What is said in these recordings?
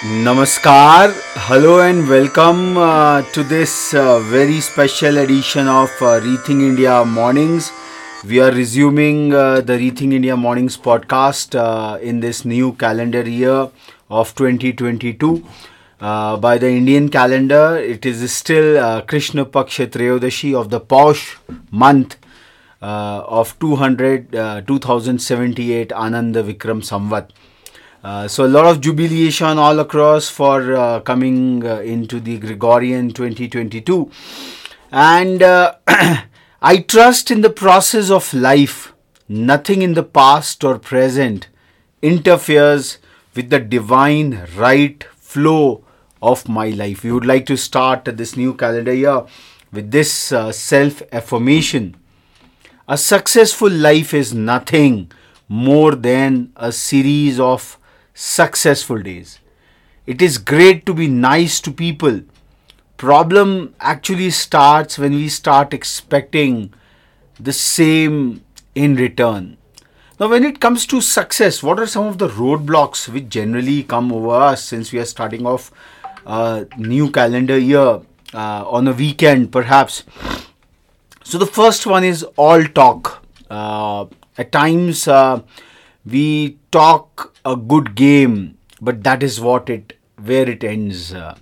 Namaskar, hello and welcome uh, to this uh, very special edition of uh, Rethink India Mornings. We are resuming uh, the Rethink India Mornings podcast uh, in this new calendar year of 2022. Uh, by the Indian calendar, it is still uh, Krishna Paksha Trayodashi of the Paush month of 200, uh, 2078 Ananda Vikram Samvat. Uh, so a lot of jubilation all across for uh, coming uh, into the Gregorian 2022 and uh, I trust in the process of life. Nothing in the past or present interferes with the divine right flow of my life. We would like to start this new calendar year with this uh, self affirmation a successful life is nothing more than a series of successful days. It is great to be nice to people. Problem actually starts when we start expecting the same in return. Now, when it comes to success, what are some of the roadblocks which generally come over us since we are starting off a new calendar year uh, on a weekend, perhaps? So the first one is all talk. Uh, at times uh, we talk a good game, but that is what it where it ends. Uh,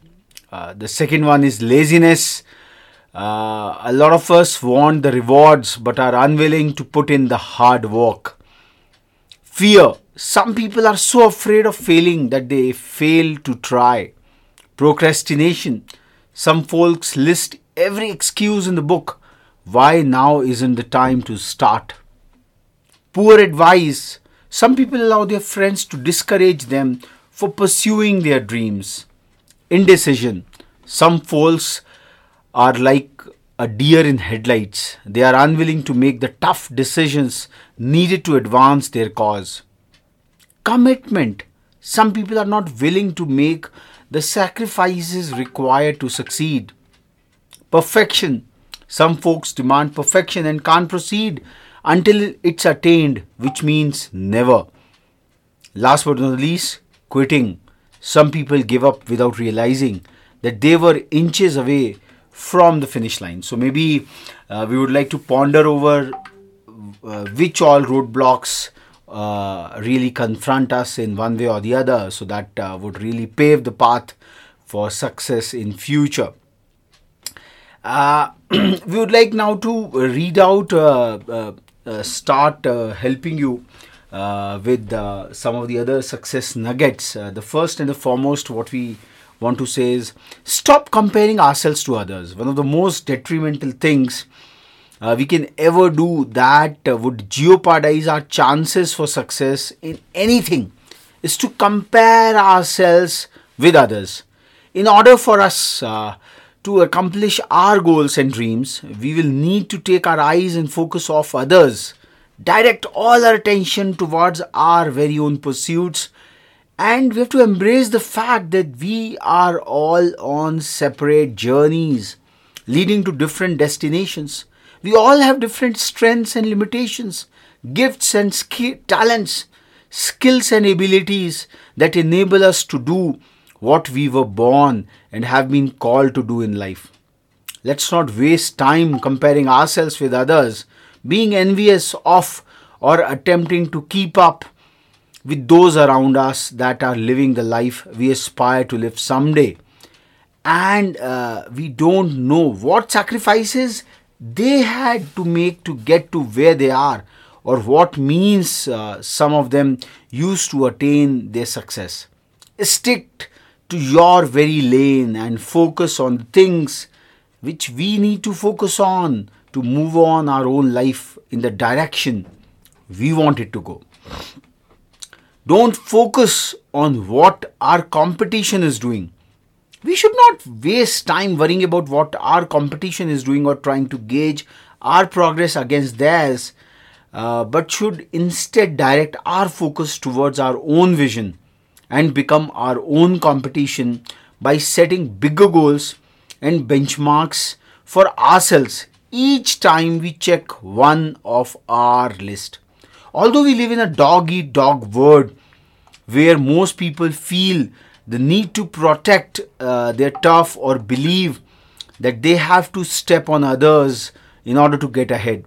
uh, the second one is laziness. Uh, a lot of us want the rewards but are unwilling to put in the hard work. Fear. Some people are so afraid of failing that they fail to try. Procrastination. Some folks list every excuse in the book why now isn't the time to start? Poor advice. Some people allow their friends to discourage them for pursuing their dreams. Indecision. Some folks are like a deer in headlights. They are unwilling to make the tough decisions needed to advance their cause. Commitment. Some people are not willing to make the sacrifices required to succeed. Perfection. Some folks demand perfection and can't proceed until it's attained, which means never. Last but not least, quitting. Some people give up without realizing that they were inches away from the finish line. So maybe uh, we would like to ponder over uh, which all roadblocks uh, really confront us in one way or the other so that uh, would really pave the path for success in future uh, we would like now to read out, uh, start uh, helping you uh, with uh, some of the other success nuggets. Uh, the first and the foremost, what we want to say is stop comparing ourselves to others. One of the most detrimental things uh, we can ever do that uh, would jeopardize our chances for success in anything is to compare ourselves with others. In order for us uh, to accomplish our goals and dreams, we will need to take our eyes and focus off others, direct all our attention towards our very own pursuits, and we have to embrace the fact that we are all on separate journeys leading to different destinations. We all have different strengths and limitations, gifts and ski- talents, skills and abilities that enable us to do what we were born and have been called to do in life. Let's not waste time comparing ourselves with others, being envious of or attempting to keep up with those around us that are living the life we aspire to live someday. And uh, we don't know what sacrifices they had to make to get to where they are, or what means uh, some of them used to attain their success. Stick to your very lane and focus on things which we need to focus on to move on our own life in the direction we want it to go. Don't focus on what our competition is doing. We should not waste time worrying about what our competition is doing or trying to gauge our progress against theirs, uh, but should instead direct our focus towards our own vision and become our own competition by setting bigger goals and benchmarks for ourselves each time we check one of our list. Although we live in a dog eat dog world where most people feel the need to protect uh, their turf or believe that they have to step on others in order to get ahead.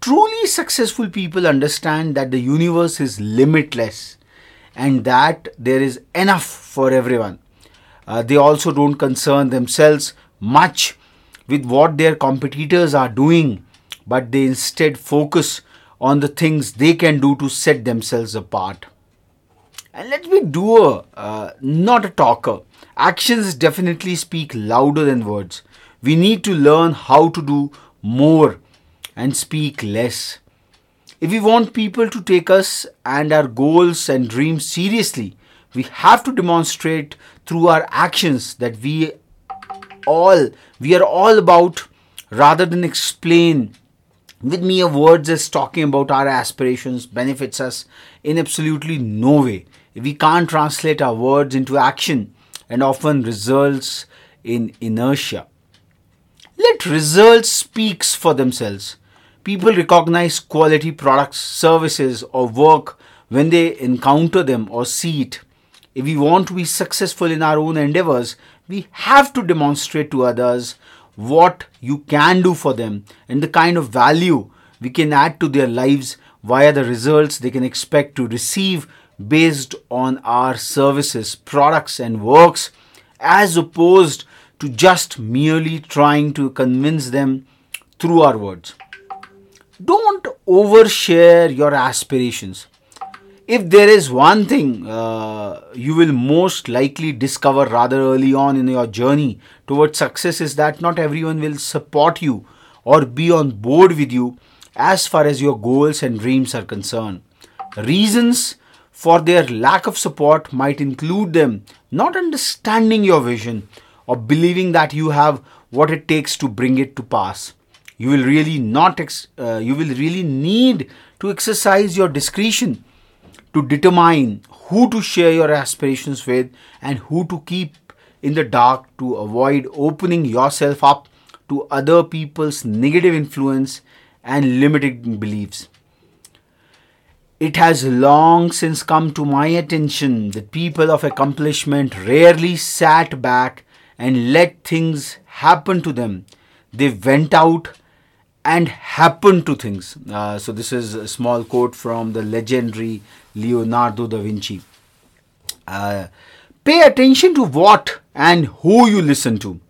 Truly successful people understand that the universe is limitless and that there is enough for everyone. Uh, they also don't concern themselves much with what their competitors are doing, but they instead focus on the things they can do to set themselves apart. And let me do doer, uh, not a talker. Actions definitely speak louder than words. We need to learn how to do more and speak less. If we want people to take us and our goals and dreams seriously, we have to demonstrate through our actions that we all we are all about rather than explain with mere words as talking about our aspirations benefits us in absolutely no way. We can't translate our words into action and often results in inertia. Let results speaks for themselves people recognize quality products services or work when they encounter them or see it if we want to be successful in our own endeavors we have to demonstrate to others what you can do for them and the kind of value we can add to their lives via the results they can expect to receive based on our services, products, and works, as opposed to just merely trying to convince them through our words. Don't overshare your aspirations if there is one thing uh, you will most likely discover rather early on in your journey towards success is that not everyone will support you or be on board with you as far as your goals and dreams are concerned. Reasons for their lack of support might include them not understanding your vision or believing that you have what it takes to bring it to pass. You will really not ex- uh, you will really need to exercise your discretion to determine who to share your aspirations with and who to keep in the dark to avoid opening yourself up to other people's negative influence and limiting beliefs. It has long since come to my attention that people of accomplishment rarely sat back and let things happen to them. They went out and happen to things. Uh, so, this is a small quote from the legendary Leonardo da Vinci. Uh, pay attention to what and who you listen to.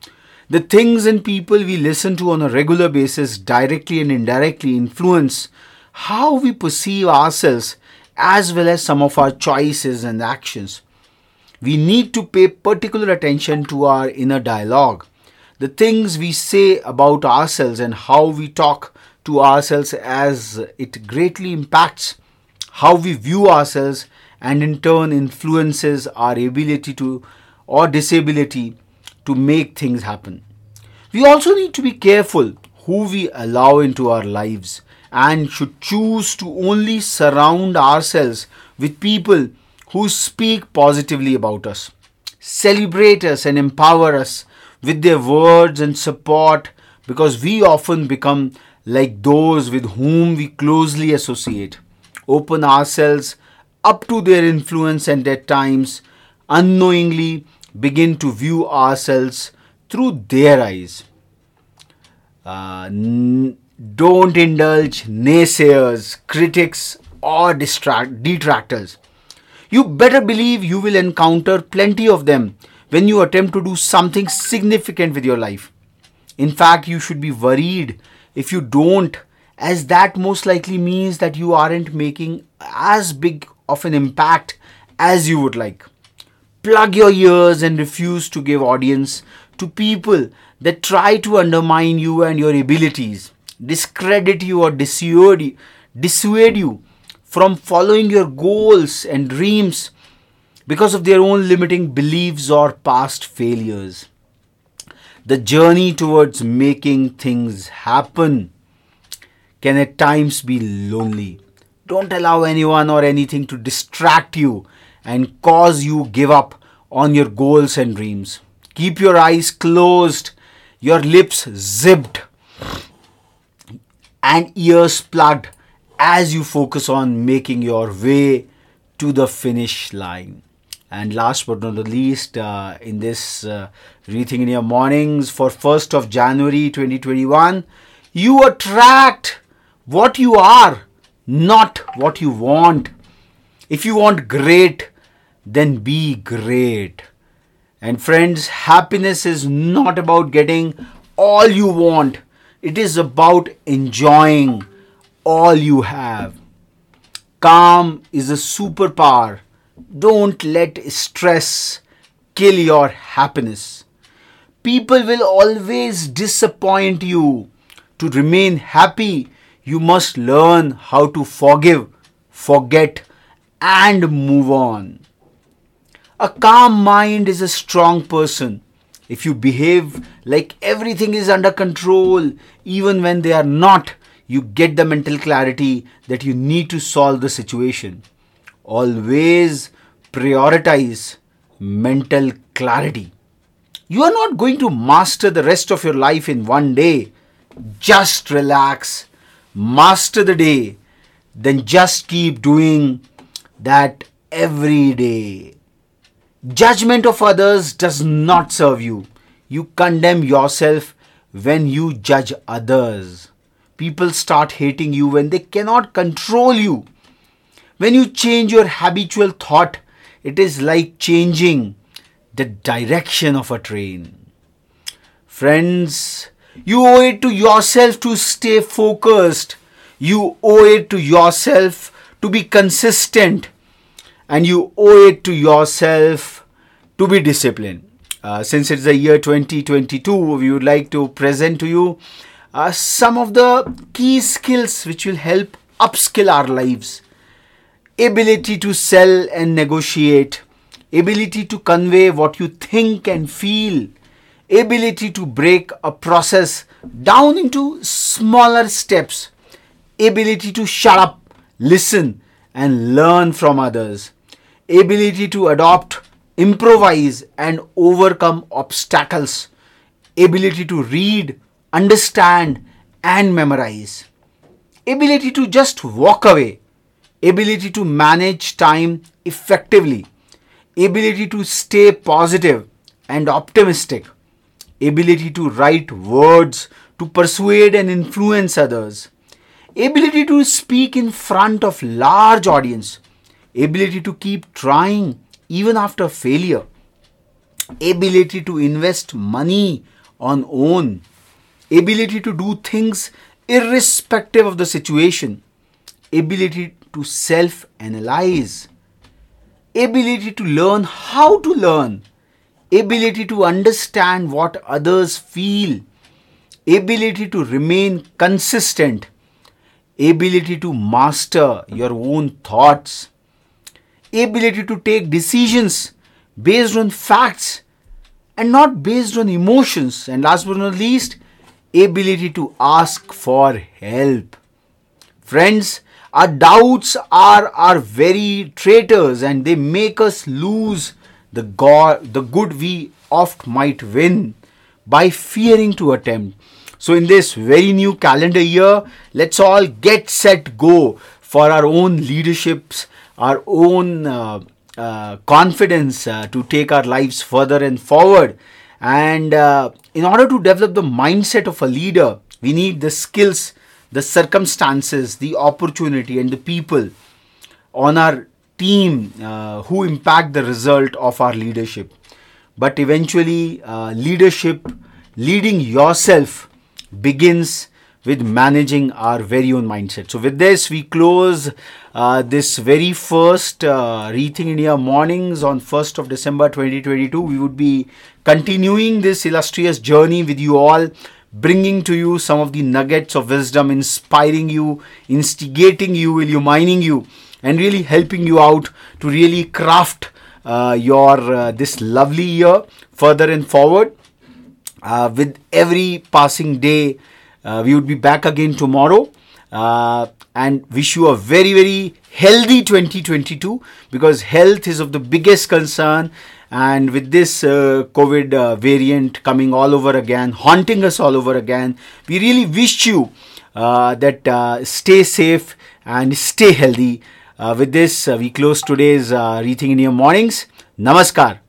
The things and people we listen to on a regular basis directly and indirectly influence how we perceive ourselves as well as some of our choices and actions. We need to pay particular attention to our inner dialogue the things we say about ourselves and how we talk to ourselves as it greatly impacts how we view ourselves and in turn influences our ability to or disability to make things happen. We also need to be careful who we allow into our lives and should choose to only surround ourselves with people who speak positively about us, celebrate us, and empower us with their words and support because we often become like those with whom we closely associate, open ourselves up to their influence and at times unknowingly begin to view ourselves through their eyes. Uh, n- don't indulge naysayers, critics, or distract- detractors. You better believe you will encounter plenty of them when you attempt to do something significant with your life. In fact, you should be worried if you don't, as that most likely means that you aren't making as big of an impact as you would like. Plug your ears and refuse to give audience to people that try to undermine you and your abilities, discredit you, or dissuade, you from following your goals and dreams because of their own limiting beliefs or past failures. The journey towards making things happen can at times be lonely. Don't allow anyone or anything to distract you and cause you give up on your goals and dreams. Keep your eyes closed, your lips zipped, and ears plugged as you focus on making your way to the finish line. And last but not the least, uh, in this uh, Rethink India Mornings for 1st of January 2021, you attract what you are, not what you want. If you want great, then be great. And friends, happiness is not about getting all you want, it is about enjoying all you have. Calm is a superpower. Don't let stress kill your happiness. People will always disappoint you. To remain happy, you must learn how to forgive, forget, and move on. A calm mind is a strong person. If you behave like everything is under control, even when they are not, you get the mental clarity that you need to solve the situation. Always prioritize mental clarity. You are not going to master the rest of your life in one day. Just relax, master the day, then just keep doing that every day. Judgment of others does not serve you. You condemn yourself when you judge others. People start hating you when they cannot control you. When you change your habitual thought, it is like changing the direction of a train. Friends, you owe it to yourself to stay focused. You owe it to yourself to be consistent. And you owe it to yourself to be disciplined. Uh, since it's the year 2022, we would like to present to you uh, some of the key skills which will help upskill our lives. Ability to sell and negotiate, ability to convey what you think and feel, ability to break a process down into smaller steps, ability to shut up, listen, and learn from others, ability to adopt improvise and overcome obstacles, ability to read, understand, and memorize, ability to just walk away, ability to manage time effectively, ability to stay positive and optimistic, ability to write words to persuade and influence others, ability to speak in front of large audience, ability to keep trying even after failure, ability to invest money on own, ability to do things irrespective of the situation, ability to self analyze, ability to learn how to learn, ability to understand what others feel, ability to remain consistent, ability to master your own thoughts. Ability to take decisions based on facts and not based on emotions. And last but not least, ability to ask for help. Friends, our doubts are our very traitors and they make us lose the, God, the good we oft might win by fearing to attempt. So, in this very new calendar year, let's all get set go for our own leaderships our own uh, uh, confidence uh, to take our lives further and forward. And uh, in order to develop the mindset of a leader, we need the skills, the circumstances, the opportunity, and the people on our team uh, who impact the result of our leadership. But eventually, uh, leadership, leading yourself, begins with managing our very own mindset. So, with this, we close uh, this very first uh, Rethink India mornings on 1st of December 2022. We would be continuing this illustrious journey with you all, bringing to you some of the nuggets of wisdom, inspiring you, instigating you, illumining you, mining you and really helping you out to really craft uh, your uh, this lovely year further and forward. Uh, with every passing day, uh, we would be back again tomorrow uh, and wish you a very, very healthy 2022 because health is of the biggest concern. And with this uh, COVID uh, variant coming all over again, haunting us all over again, we really wish you uh, that uh, stay safe and stay healthy. Uh, with this, we close today's Rethink India Mornings. Namaskar.